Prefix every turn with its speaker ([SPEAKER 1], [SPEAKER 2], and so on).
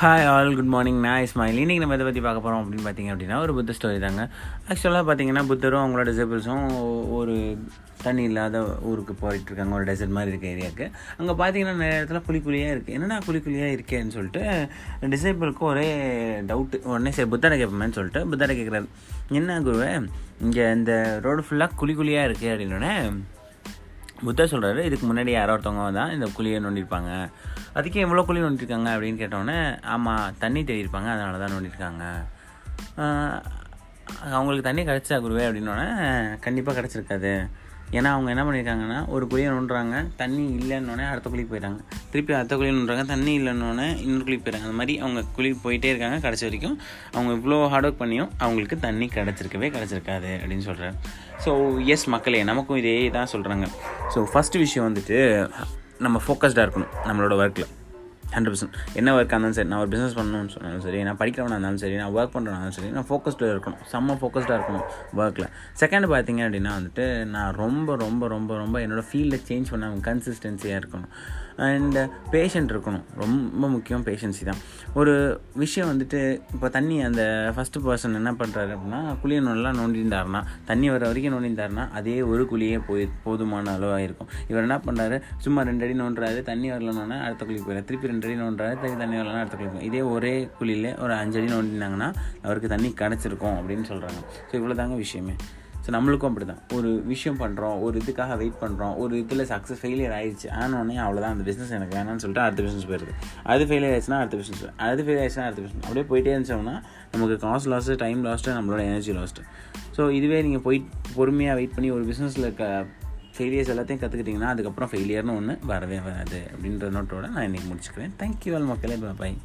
[SPEAKER 1] Hi all good morning நான் இஸ்மாயில். இன்றைக்கி நம்ம எதை பற்றி பார்க்க போகிறோம் அப்படின்னு பார்த்தீங்க அப்படின்னா ஒரு புத்த ஸ்டோரி தாங்க ஆக்சுவலாக பார்த்தீங்கன்னா புத்தரும் அவங்களோட டிசபிள்ஸும் ஒரு தண்ணி இல்லாத ஊருக்கு போயிட்டு இருக்காங்க ஒரு டெசர்ட் மாதிரி இருக்க ஏரியாவுக்கு அங்கே பார்த்தீங்கன்னா நிறைய இடத்துல குழி குழியாக இருக்குது என்னென்னா குழி குழியாக இருக்கேன்னு சொல்லிட்டு டிசேபிளுக்கு ஒரே டவுட்டு உடனே சரி புத்தரை கேட்போமேன்னு சொல்லிட்டு புத்தரை கேட்குறாரு. என்ன குருவே இங்கே இந்த ரோடு ஃபுல்லாக குழி குழியாக இருக்குது அப்படின்னோடனே புத்தர் சொல்கிறாரு இதுக்கு முன்னாடி யாரோ ஒருத்தவங்க தான் இந்த குழியை நோண்டிருப்பாங்க. அதுக்கே எவ்வளோ குழி நோண்டிருக்காங்க? அப்படின்னு கேட்டோன்னே ஆமாம் தண்ணி தேடியிருப்பாங்க அதனால தான் நோண்டிருக்காங்க. அவங்களுக்கு தண்ணி கிடச்சா குருவே? அப்படின்னோடனே கண்டிப்பாக கிடச்சிருக்காது. ஏன்னா அவங்க என்ன பண்ணியிருக்காங்கன்னா ஒரு குழியை நோண்டுறாங்க தண்ணி இல்லைன்னொடனே அடுத்த குழிக்கு போயிட்டாங்க திருப்பி அடுத்த குழியை நோண்டுறாங்க தண்ணி இல்லைன்னொடனே இன்னொரு குழிக்கு போயிட்டாங்க அந்த மாதிரி அவங்க குழிக்கு போயிட்டே இருக்காங்க கடைசி வரைக்கும். அவங்க இவ்வளோ ஹார்ட் ஒர்க் பண்ணியும் அவங்களுக்கு தண்ணி கிடச்சிருக்கவே கிடச்சிருக்காது அப்படின்னு சொல்கிறார் ஸோ எஸ் மக்களே நமக்கும் இதே தான் சொல்கிறாங்க ஸோ ஃபஸ்ட்டு விஷயம் வந்துட்டு நம்ம ஃபோக்கஸ்டாக இருக்கணும் நம்மளோட ஒர்க்கில் ஹண்ட்ரட் பர்சன்ட் என்ன ஒர்க்காக இருந்தாலும் சரி நான் ஒரு பிஸ்னஸ் பண்ணணும்னு சொன்னாலும் சரி நான் படிக்கிறவனாக இருந்தாலும் சரி நான் ஒர்க் பண்ணுறவனாலும் சரி நான் ஃபோக்கஸ்டாக இருக்கணும். செம்ம ஃபோக்கஸ்டாக இருக்கணும் ஒர்க்கில் செகண்ட் பார்த்தீங்க அப்படின்னா வந்துட்டு நான் ரொம்ப ரொம்ப ரொம்ப ரொம்ப என்னோடய ஃபீல்டில் சேஞ்ச் பண்ணாமல் கன்சிஸ்டன்சியாக இருக்கணும். அண்ட் பேஷண்ட் இருக்கணும். ரொம்ப முக்கியம் பேஷன்சி தான். ஒரு விஷயம் வந்துட்டு இப்போ தண்ணி அந்த ஃபஸ்ட்டு பர்சன் என்ன பண்ணுறாரு அப்படின்னா குழியை நல்லா நோண்டியிருந்தாருன்னா தண்ணி வர வரைக்கும் நோண்டியிருந்தாருன்னா அதே ஒரு குழியே போய் போதுமான அளவாக இருக்கும் இவர் என்ன பண்ணுறாரு சும்மா ரெண்டு அடி நோண்டுறாரு தண்ணி வரலன்னா அடுத்த குழி போயிடுறாரு. திருப்பி ரெண்டு ரெண்டடி நோண்டாலே தனி தண்ணி வரலாம் எடுத்துக்கலாம் இதே ஒரே குழியில் ஒரு அஞ்சடி நோண்டினாங்கன்னா அவருக்கு தண்ணி கிடச்சிருக்கும் அப்படின்னு சொல்கிறாங்க ஸோ இவ்வளோ தாங்க விஷயமே. ஸோ நம்மளுக்கும் அப்படி தான் ஒரு விஷயம் பண்ணுறோம் ஒரு இதுக்காக வெயிட் பண்ணுறோம் ஒரு இதில் சக்ஸஸ் ஃபெயிலியர் ஆயிடுச்சு. ஆனோடனே அவ்வளோதான் அந்த பிஸ்னஸ் எனக்கு வேணாம்னு சொல்லிட்டு அடுத்த பிஸ்னஸ் போயிருது அது ஃபெயிலியர் ஆயிடுச்சுன்னா அடுத்த பிஸ்னஸ் அது ஃபெயிலியர் ஆயிடுச்சுன்னா அடுத்த பிஸ்னஸ் அப்படியே போயிட்டே இருந்துச்சோம்னா நமக்கு காசு லாஸ்ட்டு டைம் லாஸ்ட்டு நம்மளோட எனர்ஜி லாஸ்ட்டு ஸோ இதுவே நீங்கள் போய் பொறுமையாக வெயிட் பண்ணி ஒரு பிஸ்னஸில் க ஃபெயிலியர்ஸ் எல்லாத்தையும் கற்றுக்கிட்டிங்கன்னா அதுக்கப்புறம் ஃபெயிலியர்னு ஒன்று வரவே வராது அப்படின்ற நோட்டோட நான் இன்றைக்கி முடிச்சுக்கிறேன். தேங்க்யூ ஆல் மக்களே. பாய்